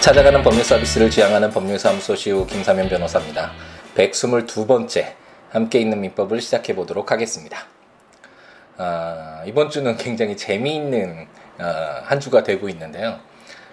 찾아가는 법률 서비스를 지향하는 법률사무소 시우 김사면 변호사입니다. 122번째 함께 있는 민법을 시작해 보도록 하겠습니다. 아, 이번 주는 굉장히 재미있는 어, 한 주가 되고 있는데요.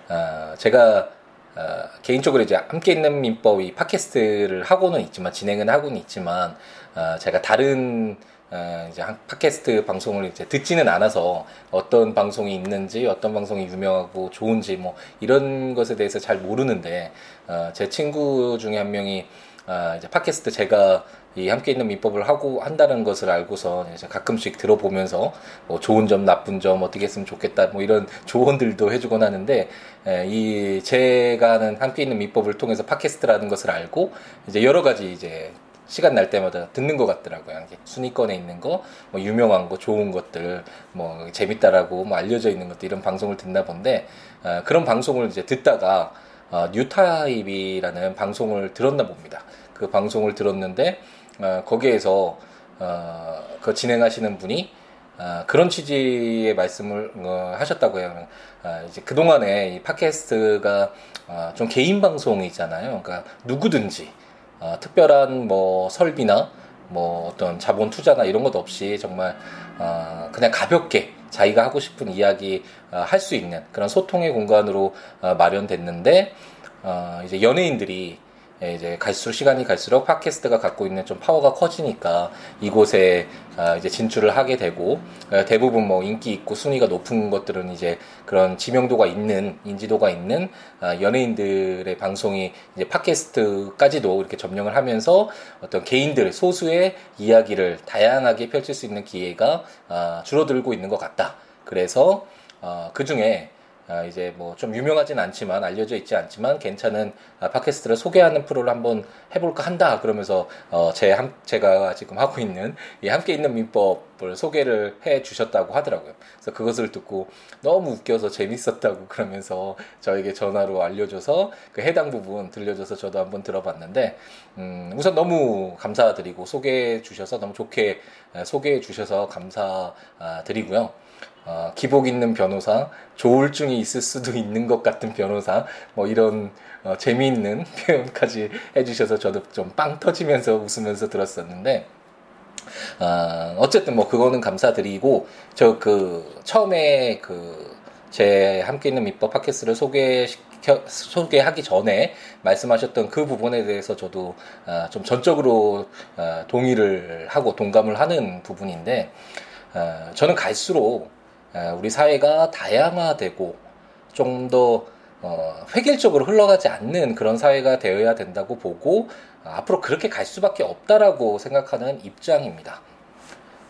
아, 제가 어, 개인적으로 이제 함께 있는 민법 이 팟캐스트를 하고는 있지만 진행은 하고는 있지만 어, 제가 다른 어, 이제 팟캐스트 방송을 이제 듣지는 않아서 어떤 방송이 있는지 어떤 방송이 유명하고 좋은지 뭐 이런 것에 대해서 잘 모르는데 어, 제 친구 중에 한 명이 어, 이제 팟캐스트 제가 이 함께 있는 민법을 하고 한다는 것을 알고서 이제 가끔씩 들어보면서 뭐 좋은 점 나쁜 점 어떻게 했으면 좋겠다 뭐 이런 조언들도 해주곤 하는데 에, 이 제가 하는 함께 있는 민법을 통해서 팟캐스트라는 것을 알고 이제 여러 가지 이제 시간 날 때마다 듣는 것 같더라고요. 순위권에 있는 거, 뭐 유명한 거, 좋은 것들, 뭐 재밌다라고 뭐 알려져 있는 것들 이런 방송을 듣나 본데 어, 그런 방송을 이제 듣다가 어, 뉴타입이라는 방송을 들었나 봅니다. 그 방송을 들었는데 어, 거기에서 어, 그 진행하시는 분이 어, 그런 취지의 말씀을 어, 하셨다고 해요. 어, 이제 그 동안에 이 팟캐스트가 어, 좀 개인 방송이잖아요. 그러니까 누구든지 어, 특별한 뭐 설비나 뭐 어떤 자본 투자나 이런 것 없이 정말 어, 그냥 가볍게 자기가 하고 싶은 이야기 어, 할수 있는 그런 소통의 공간으로 어, 마련됐는데 어, 이제 연예인들이 예, 이제 갈수록 시간이 갈수록 팟캐스트가 갖고 있는 좀 파워가 커지니까 이곳에 아, 이제 진출을 하게 되고 어, 대부분 뭐 인기 있고 순위가 높은 것들은 이제 그런 지명도가 있는 인지도가 있는 아, 연예인들의 방송이 이제 팟캐스트까지도 이렇게 점령을 하면서 어떤 개인들 소수의 이야기를 다양하게 펼칠 수 있는 기회가 아, 줄어들고 있는 것 같다. 그래서 그 중에 아, 이제 뭐 좀 유명하진 않지만 알려져 있지 않지만 괜찮은 아, 팟캐스트를 소개하는 프로를 한번 해볼까 한다 그러면서 어, 제 함, 제가 지금 하고 있는 이 함께 있는 민법을 소개를 해 주셨다고 하더라고요. 그래서 그것을 듣고 너무 웃겨서 재밌었다고 그러면서 저에게 전화로 알려줘서 그 해당 부분 들려줘서 저도 한번 들어봤는데 음, 우선 너무 감사드리고 소개해 주셔서 너무 좋게 소개해 주셔서 감사드리고요. 어, 기복 있는 변호사, 조울증이 있을 수도 있는 것 같은 변호사, 뭐 이런 어, 재미있는 표현까지 해주셔서 저도 좀 빵 터지면서 웃으면서 들었었는데, 어, 어쨌든 뭐 그거는 감사드리고, 저 그 처음에 그 제 함께 있는 민법 팟캐스트를 소개시켜, 소개하기 전에 말씀하셨던 그 부분에 대해서 저도 어, 좀 전적으로 어, 동의를 하고 동감을 하는 부분인데, 어, 저는 갈수록 우리 사회가 다양화되고 좀더 어, 획일적으로 흘러가지 않는 그런 사회가 되어야 된다고 보고 어, 앞으로 그렇게 갈 수밖에 없다라고 생각하는 입장입니다.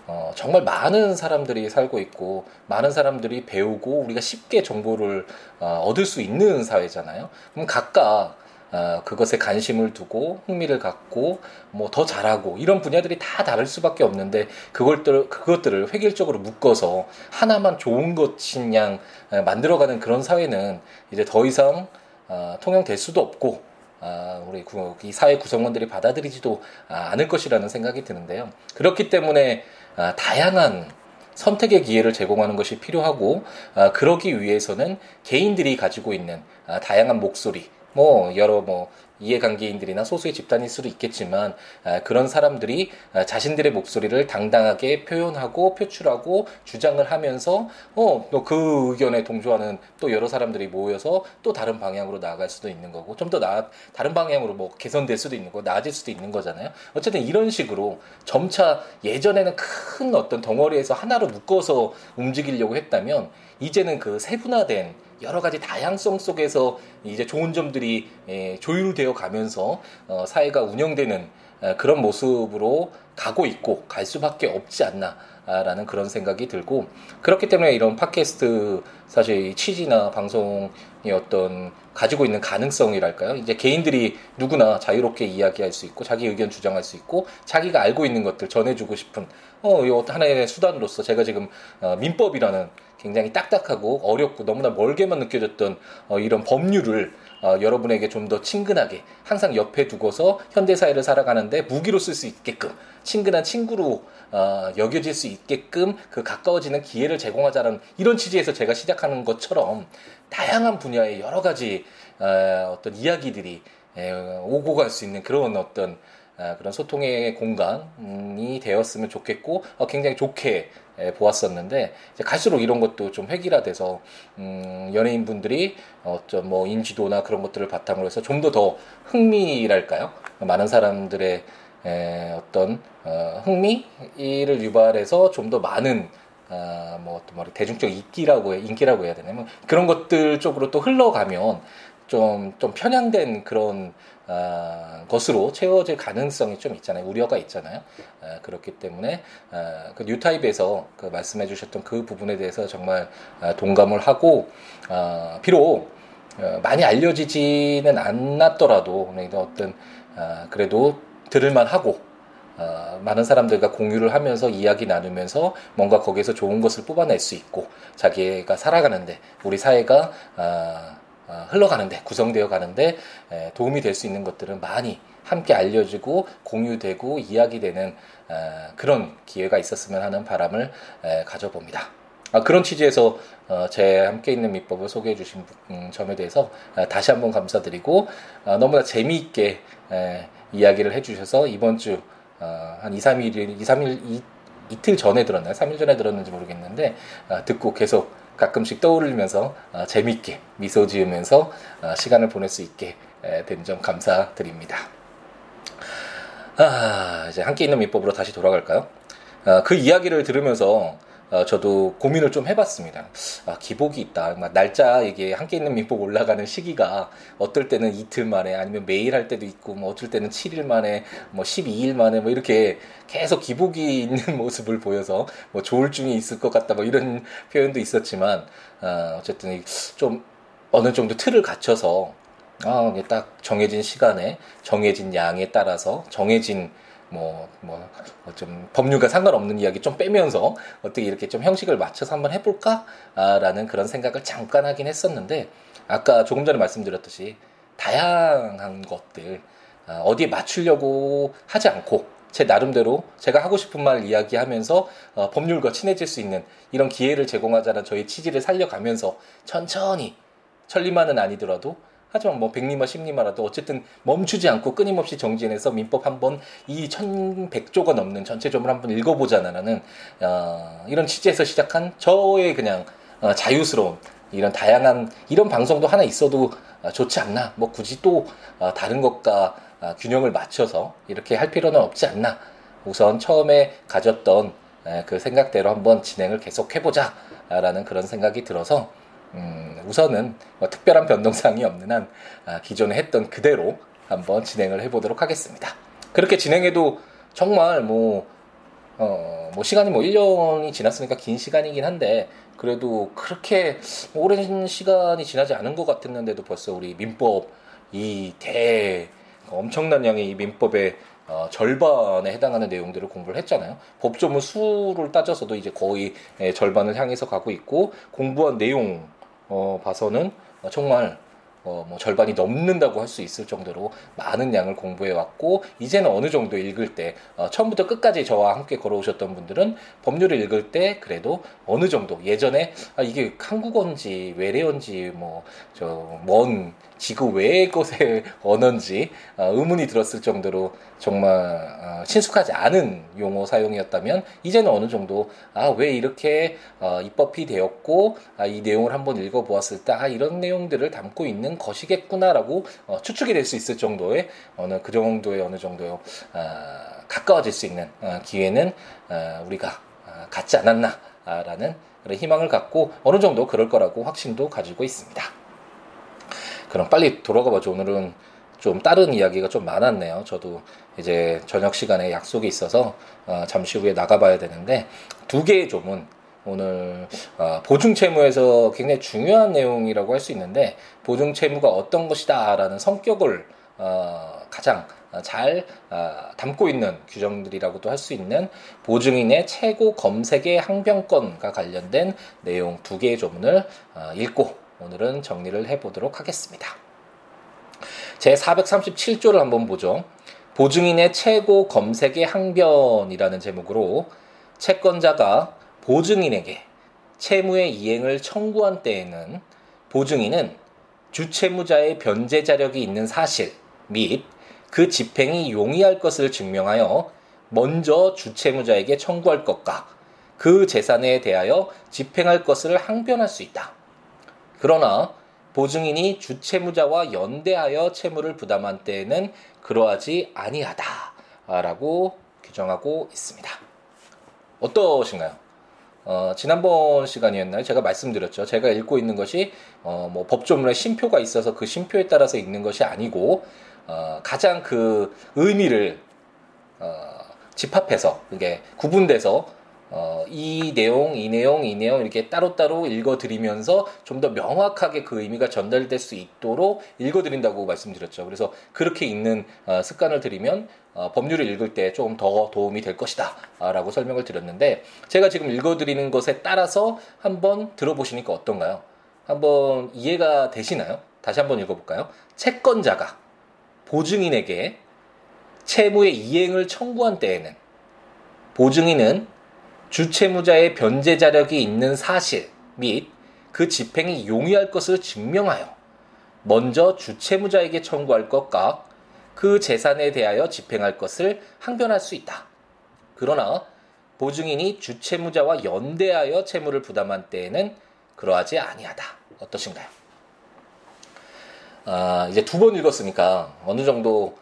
어, 정말 많은 사람들이 살고 있고 많은 사람들이 배우고 우리가 쉽게 정보를 어, 얻을 수 있는 사회잖아요. 그럼 각각 어, 그것에 관심을 두고 흥미를 갖고 뭐 더 잘하고 이런 분야들이 다 다를 수밖에 없는데 그것들 그것들을 획일적으로 묶어서 하나만 좋은 것인 양 어, 만들어가는 그런 사회는 이제 더 이상 어, 통용될 수도 없고 아, 우리 구, 이 사회 구성원들이 받아들이지도 아, 않을 것이라는 생각이 드는데요. 그렇기 때문에 아, 다양한 선택의 기회를 제공하는 것이 필요하고 아, 그러기 위해서는 개인들이 가지고 있는 아, 다양한 목소리 뭐 여러 뭐 이해관계인들이나 소수의 집단일 수도 있겠지만 아, 그런 사람들이 아, 자신들의 목소리를 당당하게 표현하고 표출하고 주장을 하면서 어또 그 의견에 동조하는 또 여러 사람들이 모여서 또 다른 방향으로 나아갈 수도 있는 거고 좀 더 나 다른 방향으로 뭐 개선될 수도 있는 거 나아질 수도 있는 거잖아요. 어쨌든 이런 식으로 점차 예전에는 큰 어떤 덩어리에서 하나로 묶어서 움직이려고 했다면 이제는 그 세분화된 여러 가지 다양성 속에서 이제 좋은 점들이 예, 조율되어 가면서 어, 사회가 운영되는 그런 모습으로 가고 있고 갈 수밖에 없지 않나라는 그런 생각이 들고 그렇기 때문에 이런 팟캐스트 사실 취지나 방송의 어떤 가지고 있는 가능성이랄까요? 이제 개인들이 누구나 자유롭게 이야기할 수 있고 자기 의견 주장할 수 있고 자기가 알고 있는 것들 전해주고 싶은 어, 이 하나의 수단으로서 제가 지금 어, 민법이라는 굉장히 딱딱하고 어렵고 너무나 멀게만 느껴졌던 어, 이런 법률을 어, 여러분에게 좀 더 친근하게 항상 옆에 두고서 현대 사회를 살아가는데 무기로 쓸 수 있게끔 친근한 친구로 어, 여겨질 수 있게끔 그 가까워지는 기회를 제공하자는 이런 취지에서 제가 시작하는 것처럼 다양한 분야의 여러 가지 어, 어떤 이야기들이 오고 갈 수 있는 그런 어떤 그런 소통의 공간이 되었으면 좋겠고 어, 굉장히 좋게 보았었는데 갈수록 이런 것도 좀 획일화돼서 음, 연예인 분들이 어떤 뭐 인지도나 그런 것들을 바탕으로 해서 좀 더 더 흥미랄까요? 많은 사람들의 에, 어떤 어, 흥미를 유발해서 좀 더 많은 아, 뭐, 또 뭐, 대중적 인기라고, 해, 인기라고 해야 되나? 뭐 그런 것들 쪽으로 또 흘러가면 좀, 좀 편향된 그런, 아, 것으로 채워질 가능성이 좀 있잖아요. 우려가 있잖아요. 아, 그렇기 때문에, 아, 그 뉴타입에서 그 말씀해 주셨던 그 부분에 대해서 정말 아, 동감을 하고, 아, 비록, 어, 많이 알려지지는 않았더라도, 어떤, 아, 그래도 들을만 하고, 어, 많은 사람들과 공유를 하면서 이야기 나누면서 뭔가 거기에서 좋은 것을 뽑아낼 수 있고 자기가 살아가는데 우리 사회가 어, 어, 흘러가는데 구성되어 가는데 에, 도움이 될 수 있는 것들은 많이 함께 알려지고 공유되고 이야기되는 어, 그런 기회가 있었으면 하는 바람을 에, 가져봅니다. 아, 그런 취지에서 어, 제 함께 있는 밑법을 소개해 주신 음, 점에 대해서 어, 다시 한번 감사드리고 어, 너무나 재미있게 에, 이야기를 해주셔서 이번 주 어, 한 2, 3일, 2, 3일, 이, 이틀 전에 들었나요? 3일 전에 들었는지 모르겠는데, 어, 듣고 계속 가끔씩 떠오르면서 어, 재미있게 미소 지으면서 어, 시간을 보낼 수 있게 된 점 감사드립니다. 아, 이제 함께 있는 민법으로 다시 돌아갈까요? 어, 그 이야기를 들으면서 어, 저도 고민을 좀 해봤습니다. 아, 기복이 있다. 막 날짜 이게 함께 있는 민법 올라가는 시기가 어떨 때는 이틀 만에 아니면 매일 할 때도 있고 뭐 어쩔 때는 7일 만에 뭐 12일 만에 뭐 이렇게 계속 기복이 있는 모습을 보여서 뭐 조울증이 있을 것 같다 뭐 이런 표현도 있었지만 어, 어쨌든 좀 어느 정도 틀을 갖춰서 아, 딱 정해진 시간에 정해진 양에 따라서 정해진 뭐, 뭐, 뭐 좀 법률과 상관없는 이야기 좀 빼면서 어떻게 이렇게 좀 형식을 맞춰서 한번 해볼까? 아, 라는 그런 생각을 잠깐 하긴 했었는데, 아까 조금 전에 말씀드렸듯이 다양한 것들, 아, 어디에 맞추려고 하지 않고, 제 나름대로 제가 하고 싶은 말 이야기하면서 어, 법률과 친해질 수 있는 이런 기회를 제공하자는 저희 취지를 살려가면서 천천히 천리만은 아니더라도 하지만 뭐 백리마 십리마라도 어쨌든 멈추지 않고 끊임없이 정진해서 민법 한번 이 천백조가 넘는 전체점을 한번 읽어보자라는 어, 이런 취지에서 시작한 저의 그냥 어, 자유스러운 이런 다양한 이런 방송도 하나 있어도 어, 좋지 않나. 뭐 굳이 또 어, 다른 것과 어, 균형을 맞춰서 이렇게 할 필요는 없지 않나. 우선 처음에 가졌던 에, 그 생각대로 한번 진행을 계속 해보자라는 그런 생각이 들어서 음, 우선은 뭐 특별한 변동사항이 없는 한 아, 기존에 했던 그대로 한번 진행을 해보도록 하겠습니다. 그렇게 진행해도 정말 뭐, 어, 뭐 시간이 뭐 1년이 지났으니까 긴 시간이긴 한데 그래도 그렇게 오랜 시간이 지나지 않은 것 같았는데도 벌써 우리 민법 이 대 엄청난 양의 이 민법의 어, 절반에 해당하는 내용들을 공부를 했잖아요. 법조문 수를 따져서도 이제 거의 예, 절반을 향해서 가고 있고 공부한 내용 어, 봐서는 정말 어, 뭐 절반이 넘는다고 할 수 있을 정도로 많은 양을 공부해 왔고 이제는 어느 정도 읽을 때 어, 처음부터 끝까지 저와 함께 걸어오셨던 분들은 법률을 읽을 때 그래도 어느 정도 예전에 아, 이게 한국어인지 외래어인지 뭐 저먼 지구 외의 곳의 언어인지 어, 의문이 들었을 정도로 정말 어, 친숙하지 않은 용어 사용이었다면 이제는 어느 정도 아 왜 이렇게 어, 입법이 되었고 아, 이 내용을 한번 읽어보았을 때 아 이런 내용들을 담고 있는 것이겠구나라고 어, 추측이 될 수 있을 정도의 어느 그 정도의 어느 정도의 아, 가까워질 수 있는 어, 기회는 어, 우리가 아, 갖지 않았나라는 그런 희망을 갖고 어느 정도 그럴 거라고 확신도 가지고 있습니다. 그럼 빨리 돌아가 봐죠. 오늘은 좀 다른 이야기가 좀 많았네요. 저도 이제 저녁 시간에 약속이 있어서 어, 잠시 후에 나가봐야 되는데 두 개의 조문 오늘 어, 보증 채무에서 굉장히 중요한 내용이라고 할 수 있는데 보증 채무가 어떤 것이다라는 성격을 어, 가장 잘 어, 담고 있는 규정들이라고도 할 수 있는 보증인의 최고 검색의 항변권과 관련된 내용 두 개의 조문을 어, 읽고 오늘은 정리를 해보도록 하겠습니다. 제 437조를 한번 보죠. 보증인의 최고 검색의 항변이라는 제목으로 채권자가 보증인에게 채무의 이행을 청구한 때에는 보증인은 주채무자의 변제 자력이 있는 사실 및 그 집행이 용이할 것을 증명하여 먼저 주채무자에게 청구할 것과 그 재산에 대하여 집행할 것을 항변할 수 있다. 그러나 보증인이 주채무자와 연대하여 채무를 부담한 때에는 그러하지 아니하다라고 규정하고 있습니다. 어떠신가요? 어, 지난번 시간이었나요? 제가 말씀드렸죠. 제가 읽고 있는 것이 어, 뭐 법조문에 심표가 있어서 그 심표에 따라서 읽는 것이 아니고 어, 가장 그 의미를 어, 집합해서 이게 구분돼서 어, 이 내용, 이 내용, 이 내용 이렇게 따로따로 읽어드리면서 좀 더 명확하게 그 의미가 전달될 수 있도록 읽어드린다고 말씀드렸죠. 그래서 그렇게 읽는 어, 습관을 들이면 어, 법률을 읽을 때 조금 더 도움이 될 것이다. 라고 설명을 드렸는데 제가 지금 읽어드리는 것에 따라서 한번 들어보시니까 어떤가요? 한번 이해가 되시나요? 다시 한번 읽어볼까요? 채권자가 보증인에게 채무의 이행을 청구한 때에는 보증인은 주채무자의 변제 자력이 있는 사실 및 그 집행이 용이할 것을 증명하여 먼저 주채무자에게 청구할 것과 그 재산에 대하여 집행할 것을 항변할 수 있다. 그러나 보증인이 주채무자와 연대하여 채무를 부담한 때에는 그러하지 아니하다. 어떠신가요? 아, 이제 두 번 읽었으니까 어느 정도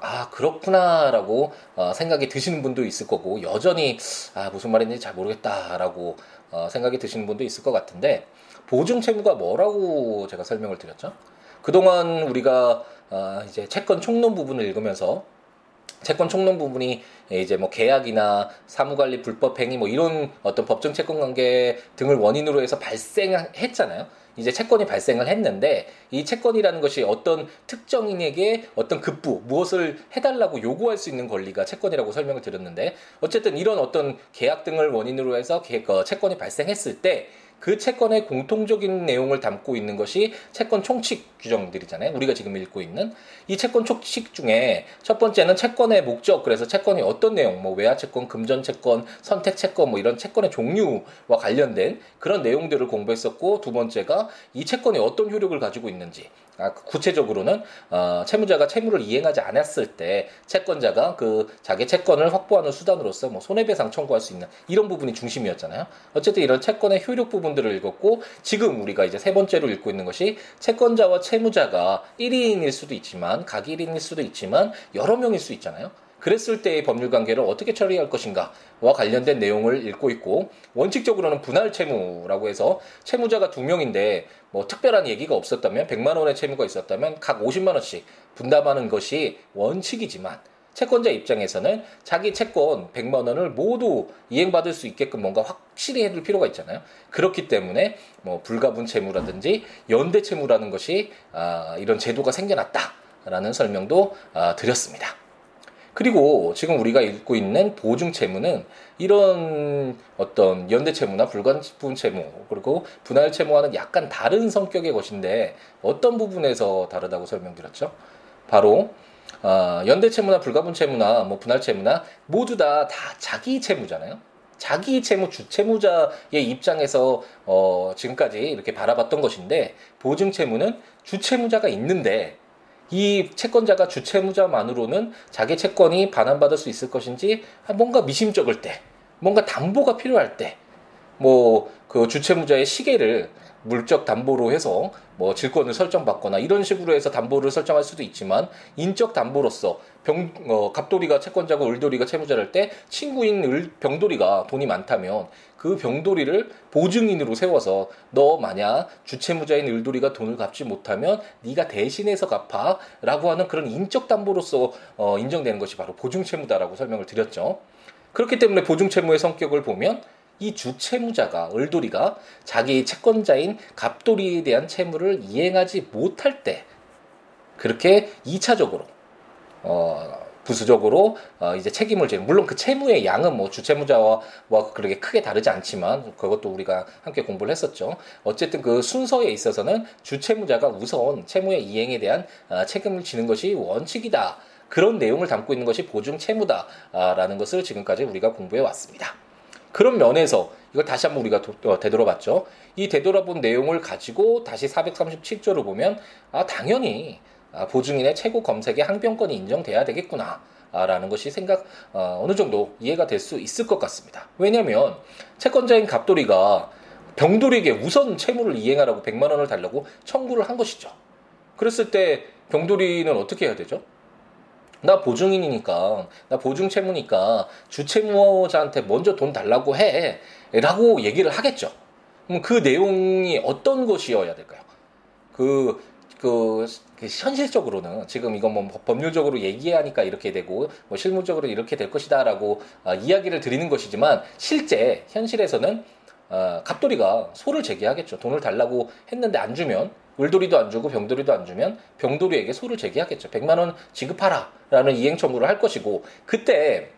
아 그렇구나라고 어, 생각이 드시는 분도 있을 거고 여전히 아 무슨 말인지 잘 모르겠다라고 어, 생각이 드시는 분도 있을 것 같은데 보증 채무가 뭐라고 제가 설명을 드렸죠. 그동안 우리가 어, 이제 채권 총론 부분을 읽으면서 채권 총론 부분이 이제 뭐 계약이나 사무관리 불법 행위 뭐 이런 어떤 법정 채권 관계 등을 원인으로 해서 발생했잖아요. 이제 채권이 발생을 했는데 이 채권이라는 것이 어떤 특정인에게 어떤 급부 무엇을 해달라고 요구할 수 있는 권리가 채권이라고 설명을 드렸는데 어쨌든 이런 어떤 계약 등을 원인으로 해서 어, 채권이 발생했을 때 그 채권의 공통적인 내용을 담고 있는 것이 채권 총칙 규정들이잖아요. 우리가 지금 읽고 있는 이 채권 총칙 중에 첫 번째는 채권의 목적, 그래서 채권이 어떤 내용, 뭐 외화 채권, 금전 채권, 선택 채권, 뭐 이런 채권의 종류와 관련된 그런 내용들을 공부했었고 두 번째가 이 채권이 어떤 효력을 가지고 있는지, 아, 구체적으로는 어, 채무자가 채무를 이행하지 않았을 때 채권자가 그 자기 채권을 확보하는 수단으로서 뭐 손해배상 청구할 수 있는 이런 부분이 중심이었잖아요. 어쨌든 이런 채권의 효력 부분들을 읽었고 지금 우리가 이제 세 번째로 읽고 있는 것이 채권자와 채무자가 1인일 수도 있지만 각 1인일 수도 있지만 여러 명일 수 있잖아요. 그랬을 때의 법률 관계를 어떻게 처리할 것인가와 관련된 내용을 읽고 있고 원칙적으로는 분할 채무라고 해서 채무자가 두 명인데 뭐 특별한 얘기가 없었다면 100만 원의 채무가 있었다면 각 50만 원씩 분담하는 것이 원칙이지만 채권자 입장에서는 자기 채권 100만 원을 모두 이행받을 수 있게끔 뭔가 확실히 해둘 필요가 있잖아요. 그렇기 때문에 뭐 불가분 채무라든지 연대 채무라는 것이 아, 이런 제도가 생겨났다라는 설명도 아, 드렸습니다. 그리고 지금 우리가 읽고 있는 보증 채무는 이런 어떤 연대 채무나 불가분 채무 그리고 분할 채무와는 약간 다른 성격의 것인데 어떤 부분에서 다르다고 설명드렸죠? 바로 어, 연대 채무나 불가분 채무나 뭐 분할 채무나 모두 다 다 자기 채무잖아요. 자기 채무 주채무자의 입장에서 어, 지금까지 이렇게 바라봤던 것인데 보증 채무는 주채무자가 있는데 이 채권자가 주채무자만으로는 자기 채권이 반환받을 수 있을 것인지 뭔가 미심쩍을 때, 뭔가 담보가 필요할 때, 뭐 그 주채무자의 시계를 물적 담보로 해서 뭐 질권을 설정받거나 이런 식으로 해서 담보를 설정할 수도 있지만 인적 담보로서 병, 어, 갑돌이가 채권자고 을돌이가 채무자를 할때 친구인 을, 병돌이가 돈이 많다면 그 병돌이를 보증인으로 세워서 너 만약 주채무자인 을돌이가 돈을 갚지 못하면 네가 대신해서 갚아라고 하는 그런 인적 담보로서 어, 인정되는 것이 바로 보증채무다라고 설명을 드렸죠. 그렇기 때문에 보증채무의 성격을 보면 이 주채무자가 을돌이가 자기 채권자인 갑돌이에 대한 채무를 이행하지 못할 때 그렇게 2차적으로 어 부수적으로 어 이제 책임을 지는 물론 그 채무의 양은 뭐 주채무자와 뭐 그렇게 크게 다르지 않지만 그것도 우리가 함께 공부를 했었죠. 어쨌든 그 순서에 있어서는 주채무자가 우선 채무의 이행에 대한 어 책임을 지는 것이 원칙이다. 그런 내용을 담고 있는 것이 보증 채무다라는 것을 지금까지 우리가 공부해 왔습니다. 그런 면에서 이걸 다시 한번 우리가 도, 어, 되돌아봤죠. 이 되돌아본 내용을 가지고 다시 437조를 보면 아 당연히 아, 보증인의 최고 검색의 항변권이 인정돼야 되겠구나. 라는 것이 생각 어, 어느 정도 이해가 될 수 있을 것 같습니다. 왜냐하면 채권자인 갑돌이가 병돌이에게 우선 채무를 이행하라고 100만 원을 달라고 청구를 한 것이죠. 그랬을 때 병돌이는 어떻게 해야 되죠? 나 보증인이니까 나 보증 채무니까 주채무자한테 먼저 돈 달라고 해라고 얘기를 하겠죠. 그럼 그 내용이 어떤 것이어야 될까요? 그, 그, 그 현실적으로는 지금 이건 뭐 법률적으로 얘기하니까 이렇게 되고 뭐 실무적으로 이렇게 될 것이다라고 어, 이야기를 드리는 것이지만 실제 현실에서는 어, 갑돌이가 소를 제기하겠죠. 돈을 달라고 했는데 안 주면 을돌이도 안 주고 병돌이도 안 주면 병돌이에게 소를 제기하겠죠. 100만 원 지급하라라는 이행 청구를 할 것이고 그때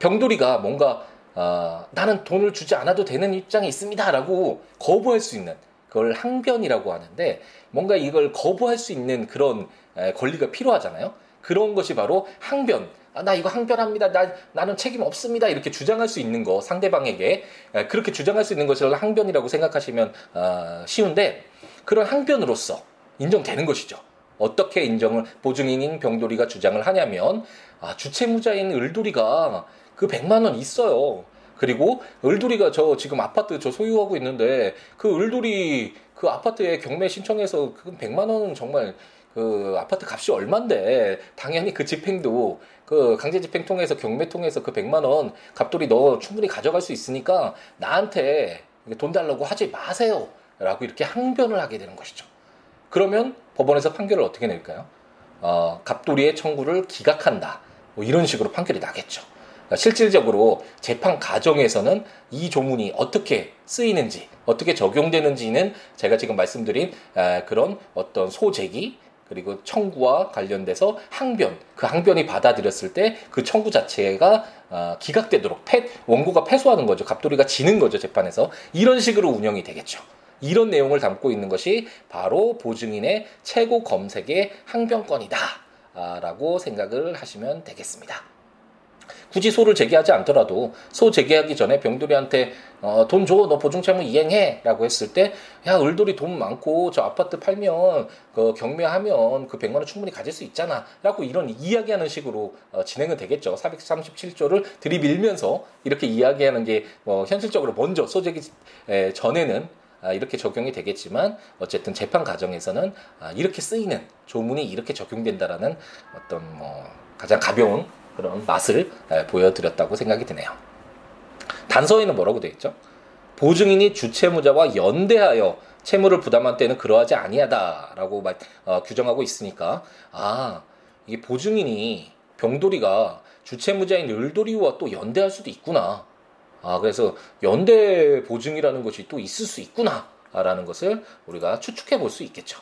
병돌이가 뭔가 어, 나는 돈을 주지 않아도 되는 입장에 있습니다라고 거부할 수 있는 그걸 항변이라고 하는데 뭔가 이걸 거부할 수 있는 그런 에, 권리가 필요하잖아요. 그런 것이 바로 항변. 아, 나 이거 항변합니다. 나, 나는 책임 없습니다. 이렇게 주장할 수 있는 거, 상대방에게. 에, 그렇게 주장할 수 있는 것을 항변이라고 생각하시면 어, 쉬운데, 그런 항변으로서 인정되는 것이죠. 어떻게 인정을 보증인인 병돌이가 주장을 하냐면 아, 주채무자인 을돌이가 그 100만 원 있어요. 그리고 을돌이가 저 지금 아파트 저 소유하고 있는데 그 을돌이 그 아파트에 경매 신청해서 그 100만 원은 정말 그 아파트 값이 얼만데 당연히 그 집행도 그 강제 집행 통해서 경매 통해서 그 100만 원 갑돌이 너 충분히 가져갈 수 있으니까 나한테 돈 달라고 하지 마세요. 라고 이렇게 항변을 하게 되는 것이죠. 그러면 법원에서 판결을 어떻게 낼까요? 어, 갑돌이의 청구를 기각한다. 뭐 이런 식으로 판결이 나겠죠. 그러니까 실질적으로 재판 과정에서는 이 조문이 어떻게 쓰이는지, 어떻게 적용되는지는 제가 지금 말씀드린 그런 어떤 소재기, 그리고 청구와 관련돼서 항변, 그 항변이 받아들였을 때 그 청구 자체가 어, 기각되도록 패, 원고가 패소하는 거죠. 갑돌이가 지는 거죠, 재판에서. 이런 식으로 운영이 되겠죠. 이런 내용을 담고 있는 것이 바로 보증인의 최고 검색의 항변권이다. 라고 생각을 하시면 되겠습니다. 굳이 소를 제기하지 않더라도 소 제기하기 전에 병돌이한테 어, 돈 줘, 너 보증채무 이행해 라고 했을 때, 야 을돌이 돈 많고 저 아파트 팔면 그 경매하면 그 100만 원 충분히 가질 수 있잖아 라고 이런 이야기하는 식으로 어, 진행은 되겠죠. 437조를 들이밀면서 이렇게 이야기하는 게뭐 현실적으로 먼저 소제기 전에는 아, 이렇게 적용이 되겠지만 어쨌든 재판 과정에서는 아, 이렇게 쓰이는 조문이 이렇게 적용된다라는 어떤 뭐 가장 가벼운 그런 맛을 보여드렸다고 생각이 드네요. 단서에는 뭐라고 되어 있죠? 보증인이 주채무자와 연대하여 채무를 부담한 때는 그러하지 아니하다라고 어, 규정하고 있으니까 아 이게 보증인이 병돌이가 주채무자인 을돌이와 또 연대할 수도 있구나 아, 그래서 연대 보증이라는 것이 또 있을 수 있구나라는 것을 우리가 추측해 볼 수 있겠죠.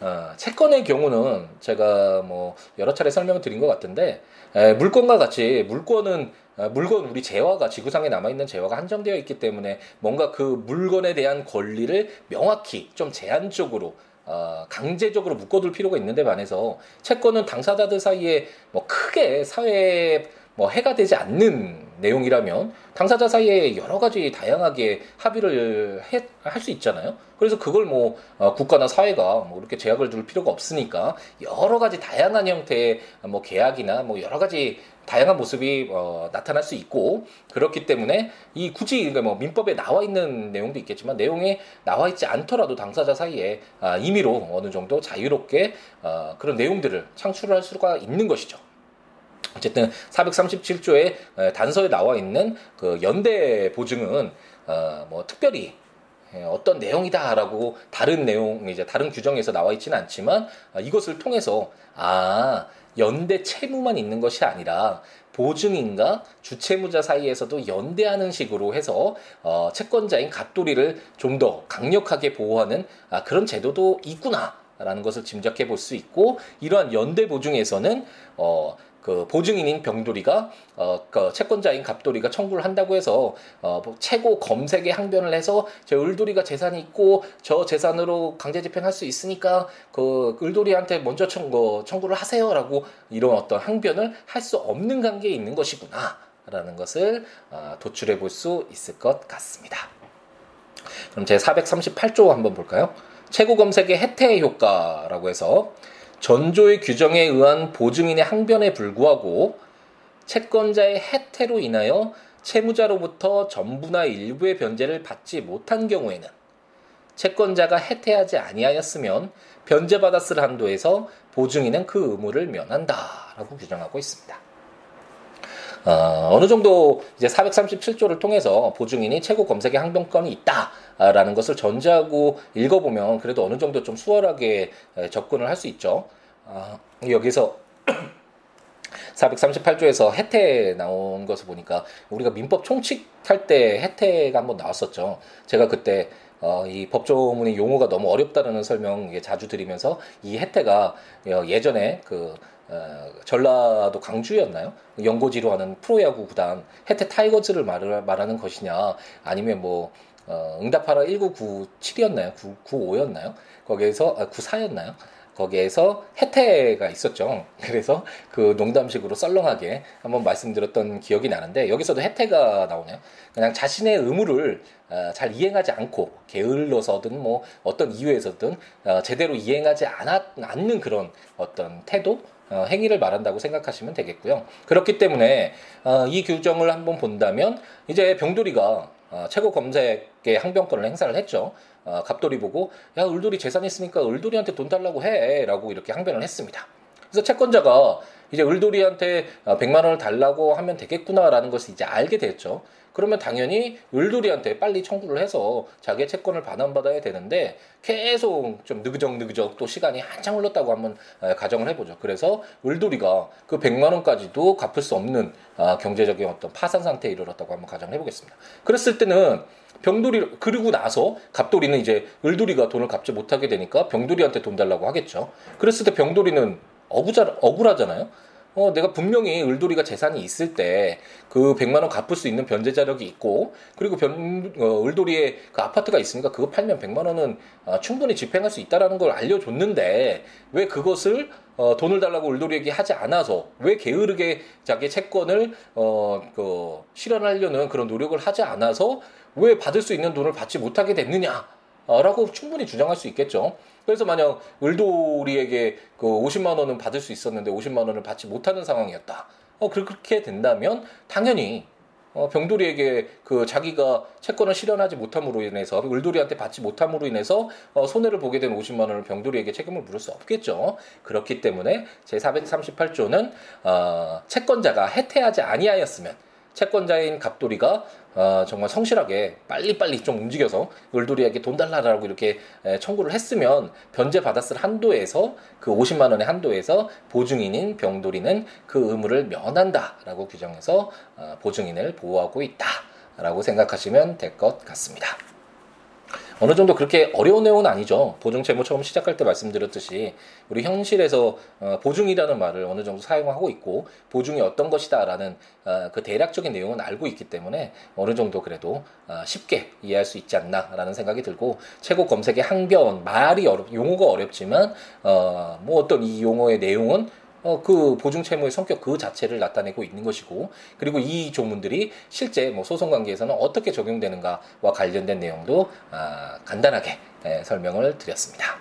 어, 채권의 경우는 제가 뭐 여러 차례 설명을 드린 것 같은데 에, 물건과 같이 물건은 어, 물건 우리 재화가 지구상에 남아 있는 재화가 한정되어 있기 때문에 뭔가 그 물건에 대한 권리를 명확히 좀 제한적으로 어, 강제적으로 묶어둘 필요가 있는데 반해서 채권은 당사자들 사이에 뭐 크게 사회에 뭐 해가 되지 않는 내용이라면 당사자 사이에 여러 가지 다양하게 합의를 할 수 있잖아요. 그래서 그걸 뭐 어, 국가나 사회가 뭐 이렇게 제약을 둘 필요가 없으니까 여러 가지 다양한 형태의 뭐 계약이나 뭐 여러 가지 다양한 모습이 어, 나타날 수 있고 그렇기 때문에 이 굳이 그러니까 뭐 민법에 나와 있는 내용도 있겠지만 내용에 나와 있지 않더라도 당사자 사이에 아, 임의로 어느 정도 자유롭게 어, 그런 내용들을 창출할 수가 있는 것이죠. 어쨌든 437조의 단서에 나와 있는 그 연대 보증은 어, 뭐 특별히 어떤 내용이다라고 다른 내용 이제 다른 규정에서 나와 있지는 않지만 아, 이것을 통해서 아 연대 채무만 있는 것이 아니라 보증인과 주채무자 사이에서도 연대하는 식으로 해서 어, 채권자인 갑돌이를 좀 더 강력하게 보호하는 아, 그런 제도도 있구나 라는 것을 짐작해 볼 수 있고 이러한 연대 보증에서는 어, 그 보증인인 병돌이가 어, 그 채권자인 갑돌이가 청구를 한다고 해서 어, 뭐 최고 검색의 항변을 해서 저 을돌이가 재산이 있고 저 재산으로 강제 집행할 수 있으니까 그 을돌이한테 먼저 청구 청구를 하세요라고 이런 어떤 항변을 할 수 없는 관계에 있는 것이구나. 있다라는 것을 어, 도출해 볼 수 있을 것 같습니다. 그럼 제 438조 한번 볼까요? 최고 검색의 해태 효과라고 해서 전조의 규정에 의한 보증인의 항변에 불구하고 채권자의 해태로 인하여 채무자로부터 전부나 일부의 변제를 받지 못한 경우에는 채권자가 해태하지 아니하였으면 변제받았을 한도에서 보증인은 그 의무를 면한다라고 규정하고 있습니다. 어, 어느 정도 이제 437조를 통해서 보증인이 최고 검색의 항변권이 있다라는 것을 전제하고 읽어보면 그래도 어느 정도 좀 수월하게 접근을 할 수 있죠. 어, 여기서 438조에서 혜태 나온 것을 보니까 우리가 민법 총칙할 때 혜태가 한번 나왔었죠. 제가 그때 어, 이 법조문의 용어가 너무 어렵다는 설명 자주 드리면서 이 혜태가 어, 예전에 그 어, 전라도 강주였나요? 연고지로 하는 프로야구 구단 혜태 타이거즈를 말, 말하는 것이냐 아니면 뭐 어, 응답하라 1997이었나요? 995였나요? 거기에서 아, 94였나요? 거기에서 혜태가 있었죠. 그래서 그 농담식으로 썰렁하게 한번 말씀드렸던 기억이 나는데 여기서도 혜태가 나오네요. 그냥 자신의 의무를 어, 잘 이행하지 않고 게을러서든 뭐 어떤 이유에서든 어, 제대로 이행하지 않았, 않는 그런 어떤 태도 어, 행위를 말한다고 생각하시면 되겠고요. 그렇기 때문에 어, 이 규정을 한번 본다면 이제 병돌이가 어, 최고 검색의 항변권을 행사를 했죠. 어, 갑돌이 보고 야 을돌이 재산 있으니까 을돌이한테 돈 달라고 해라고 이렇게 항변을 했습니다. 그래서 채권자가 이제 을돌이한테 100만 어, 원을 달라고 하면 되겠구나라는 것을 이제 알게 됐죠. 그러면 당연히 을돌이한테 빨리 청구를 해서 자기의 채권을 반환받아야 되는데 계속 좀 느그적 느그적 또 시간이 한참 흘렀다고 한번 어, 가정을 해보죠. 그래서 을돌이가 그 100만 원까지도 갚을 수 없는 어, 경제적인 어떤 파산 상태에 이르렀다고 한번 가정을 해보겠습니다. 그랬을 때는 병돌이 그리고 나서 갑돌이는 이제 을돌이가 돈을 갚지 못하게 되니까 병돌이한테 돈 달라고 하겠죠. 그랬을 때 병돌이는 억울하, 억울하잖아요. 어, 내가 분명히 을돌이가 재산이 있을 때 그 100만 원 갚을 수 있는 변제 자력이 있고 그리고 변, 어, 을돌이의 그 아파트가 있으니까 그거 팔면 100만 원은 어, 충분히 집행할 수 있다라는 걸 알려줬는데 왜 그것을 어, 돈을 달라고 을돌이에게 하지 않아서 왜 게으르게 자기 채권을 어, 그 실현하려는 그런 노력을 하지 않아서 왜 받을 수 있는 돈을 받지 못하게 됐느냐? 라고 충분히 주장할 수 있겠죠. 그래서 만약 을돌이에게 그 50만 원은 받을 수 있었는데 50만 원을 받지 못하는 상황이었다. 어, 그렇게 된다면 당연히 어, 병돌이에게 그 자기가 채권을 실현하지 못함으로 인해서 을돌이한테 받지 못함으로 인해서 어, 손해를 보게 된 50만 원을 병돌이에게 책임을 물을 수 없겠죠. 그렇기 때문에 제 438조는 어, 채권자가 해태하지 아니하였으면 채권자인 갑돌이가 어, 정말 성실하게 빨리빨리 좀 움직여서 을돌이에게 돈 달라라고 이렇게 청구를 했으면 변제 받았을 한도에서 그 50만 원의 한도에서 보증인인 병돌이는 그 의무를 면한다라고 규정해서 어, 보증인을 보호하고 있다라고 생각하시면 될 것 같습니다. 어느 정도 그렇게 어려운 내용은 아니죠. 보증 채무 처음 시작할 때 말씀드렸듯이 우리 현실에서 어, 보증이라는 말을 어느 정도 사용하고 있고 보증이 어떤 것이다라는 어, 그 대략적인 내용은 알고 있기 때문에 어느 정도 그래도 어, 쉽게 이해할 수 있지 않나라는 생각이 들고 최고 검색의 항변 말이 어렵 용어가 어렵지만 어, 뭐 어떤 이 용어의 내용은 어, 그 보증 채무의 성격 그 자체를 나타내고 있는 것이고 그리고 이 조문들이 실제 뭐 소송 관계에서는 어떻게 적용되는가와 관련된 내용도 아, 간단하게 예, 설명을 드렸습니다.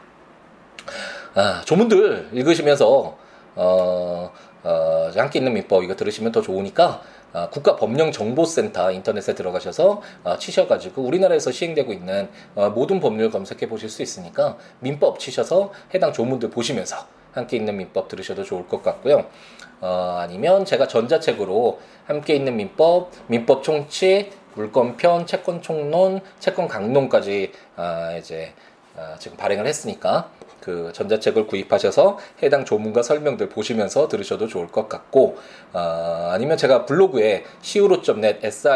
아, 조문들 읽으시면서 어, 어, 함께 있는 민법 이거 들으시면 더 좋으니까 어, 국가법령정보센터 인터넷에 들어가셔서 어, 치셔가지고 우리나라에서 시행되고 있는 어, 모든 법률 검색해 보실 수 있으니까 민법 치셔서 해당 조문들 보시면서 함께 있는 민법 들으셔도 좋을 것 같고요. 어, 아니면 제가 전자책으로 함께 있는 민법, 민법 총칙, 물권편, 채권 총론, 채권 강론까지 아, 이제 아, 지금 발행을 했으니까 그 전자책을 구입하셔서 해당 조문과 설명들 보시면서 들으셔도 좋을 것 같고 어, 아니면 제가 블로그에 siwo.net, s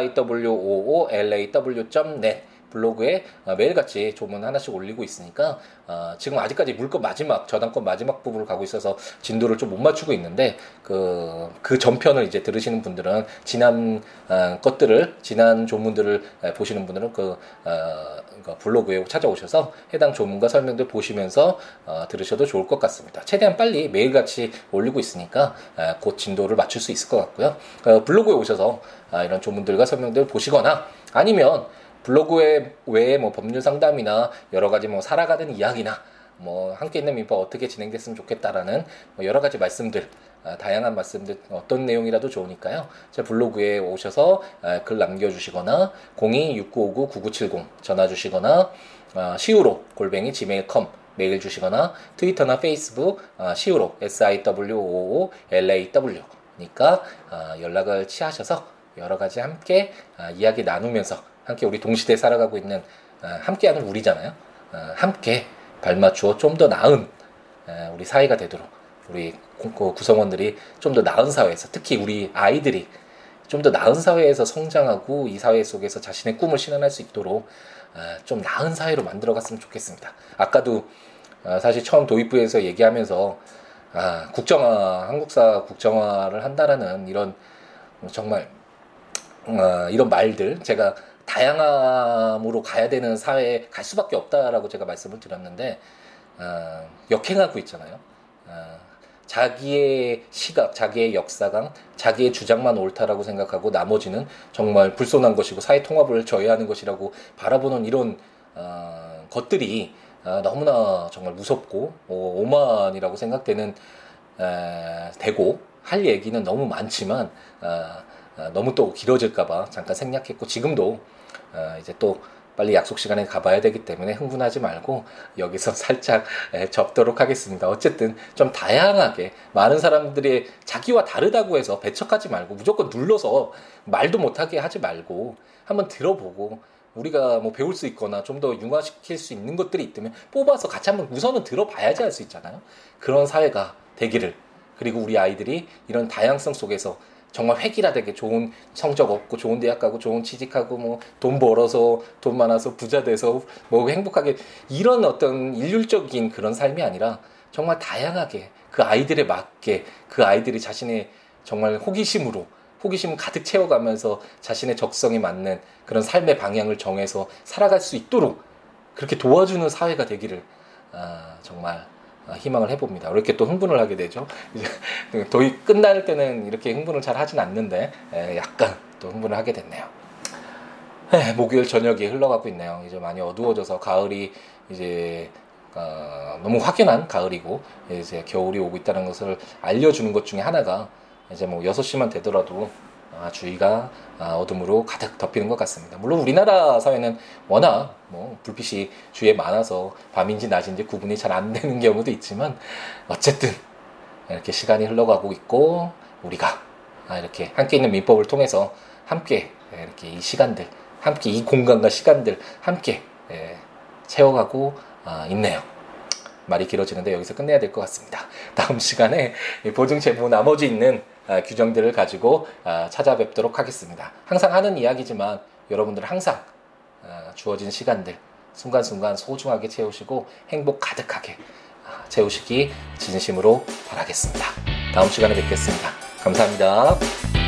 블로그에 어, 매일같이 조문 하나씩 올리고 있으니까 어, 지금 아직까지 물건 마지막 저당권 마지막 부분을 가고 있어서 진도를 좀 못 맞추고 있는데 그, 그 전편을 이제 들으시는 분들은 지난 어, 것들을 지난 조문들을 보시는 분들은 그 어, 그 블로그에 찾아오셔서 해당 조문과 설명들 보시면서 어, 들으셔도 좋을 것 같습니다. 최대한 빨리 매일같이 올리고 있으니까 어, 곧 진도를 맞출 수 있을 것 같고요. 어, 블로그에 오셔서 어, 이런 조문들과 설명들 보시거나 아니면 블로그에 외에 뭐 법률 상담이나 여러 가지 뭐 살아가는 이야기나 뭐 함께 있는 민법 어떻게 진행됐으면 좋겠다라는 뭐 여러 가지 말씀들 아, 다양한 말씀들 어떤 내용이라도 좋으니까요. 제 블로그에 오셔서 아, 글 남겨주시거나 026959-9970 전화 주시거나 아, 시우로 골뱅이 gmail.com 메일 주시거나 트위터나 페이스북 시우로 s i w o o l a w 니까 연락을 취하셔서 여러 가지 함께 이야기 나누면서 함께 우리 동시대에 살아가고 있는 함께하는 우리잖아요. 함께 발맞추어 좀 더 나은 우리 사회가 되도록 우리 구성원들이 좀 더 나은 사회에서 특히 우리 아이들이 좀 더 나은 사회에서 성장하고 이 사회 속에서 자신의 꿈을 실현할 수 있도록 좀 나은 사회로 만들어갔으면 좋겠습니다. 아까도 사실 처음 도입부에서 얘기하면서 아, 국정화 한국사 국정화를 한다라는 이런 정말 어, 이런 말들 제가 다양함으로 가야 되는 사회에 갈 수밖에 없다라고 제가 말씀을 드렸는데 어, 역행하고 있잖아요. 어, 자기의 시각, 자기의 역사강, 자기의 주장만 옳다라고 생각하고 나머지는 정말 불손한 것이고 사회 통합을 저해하는 것이라고 바라보는 이런 어, 것들이 어, 너무나 정말 무섭고 어, 오만이라고 생각되는 에, 되고 할 얘기는 너무 많지만 어, 어, 너무 또 길어질까봐 잠깐 생략했고 지금도 어, 이제 또 빨리 약속 시간에 가봐야 되기 때문에 흥분하지 말고 여기서 살짝 접도록 하겠습니다. 어쨌든 좀 다양하게 많은 사람들이 자기와 다르다고 해서 배척하지 말고 무조건 눌러서 말도 못하게 하지 말고 한번 들어보고 우리가 뭐 배울 수 있거나 좀 더 융화시킬 수 있는 것들이 있다면 뽑아서 같이 한번 우선은 들어봐야지 할 수 있잖아요. 그런 사회가 되기를 그리고 우리 아이들이 이런 다양성 속에서 정말 획일화되게 좋은 성적 얻고 좋은 대학 가고 좋은 취직하고 뭐 돈 벌어서 돈 많아서 부자 돼서 뭐 행복하게 이런 어떤 일률적인 그런 삶이 아니라 정말 다양하게 그 아이들에 맞게 그 아이들이 자신의 정말 호기심으로 호기심 가득 채워가면서 자신의 적성에 맞는 그런 삶의 방향을 정해서 살아갈 수 있도록 그렇게 도와주는 사회가 되기를 아, 정말 아, 희망을 해봅니다. 이렇게 또 흥분을 하게 되죠. 이제 도입 끝날 때는 이렇게 흥분을 잘 하진 않는데 약간 또 흥분을 하게 됐네요. 에, 목요일 저녁이 흘러가고 있네요. 이제 많이 어두워져서 가을이 이제 어, 너무 확연한 가을이고 이제 겨울이 오고 있다는 것을 알려주는 것 중에 하나가 이제 뭐 6시만 되더라도 아, 주위가 아, 어둠으로 가득 덮이는 것 같습니다. 물론 우리나라 사회는 워낙 뭐 불빛이 주위에 많아서 밤인지 낮인지 구분이 잘 안 되는 경우도 있지만 어쨌든 이렇게 시간이 흘러가고 있고 우리가 아, 이렇게 함께 있는 민법을 통해서 함께 이렇게 이 시간들, 함께 이 공간과 시간들 함께 예, 채워가고 있네요. 말이 길어지는데 여기서 끝내야 될 것 같습니다. 다음 시간에 보증 채무 나머지 있는 아, 규정들을 가지고 아, 찾아뵙도록 하겠습니다. 항상 하는 이야기지만 여러분들 항상 아, 주어진 시간들 순간순간 소중하게 채우시고 행복 가득하게 채우시기 진심으로 바라겠습니다. 다음 시간에 뵙겠습니다. 감사합니다.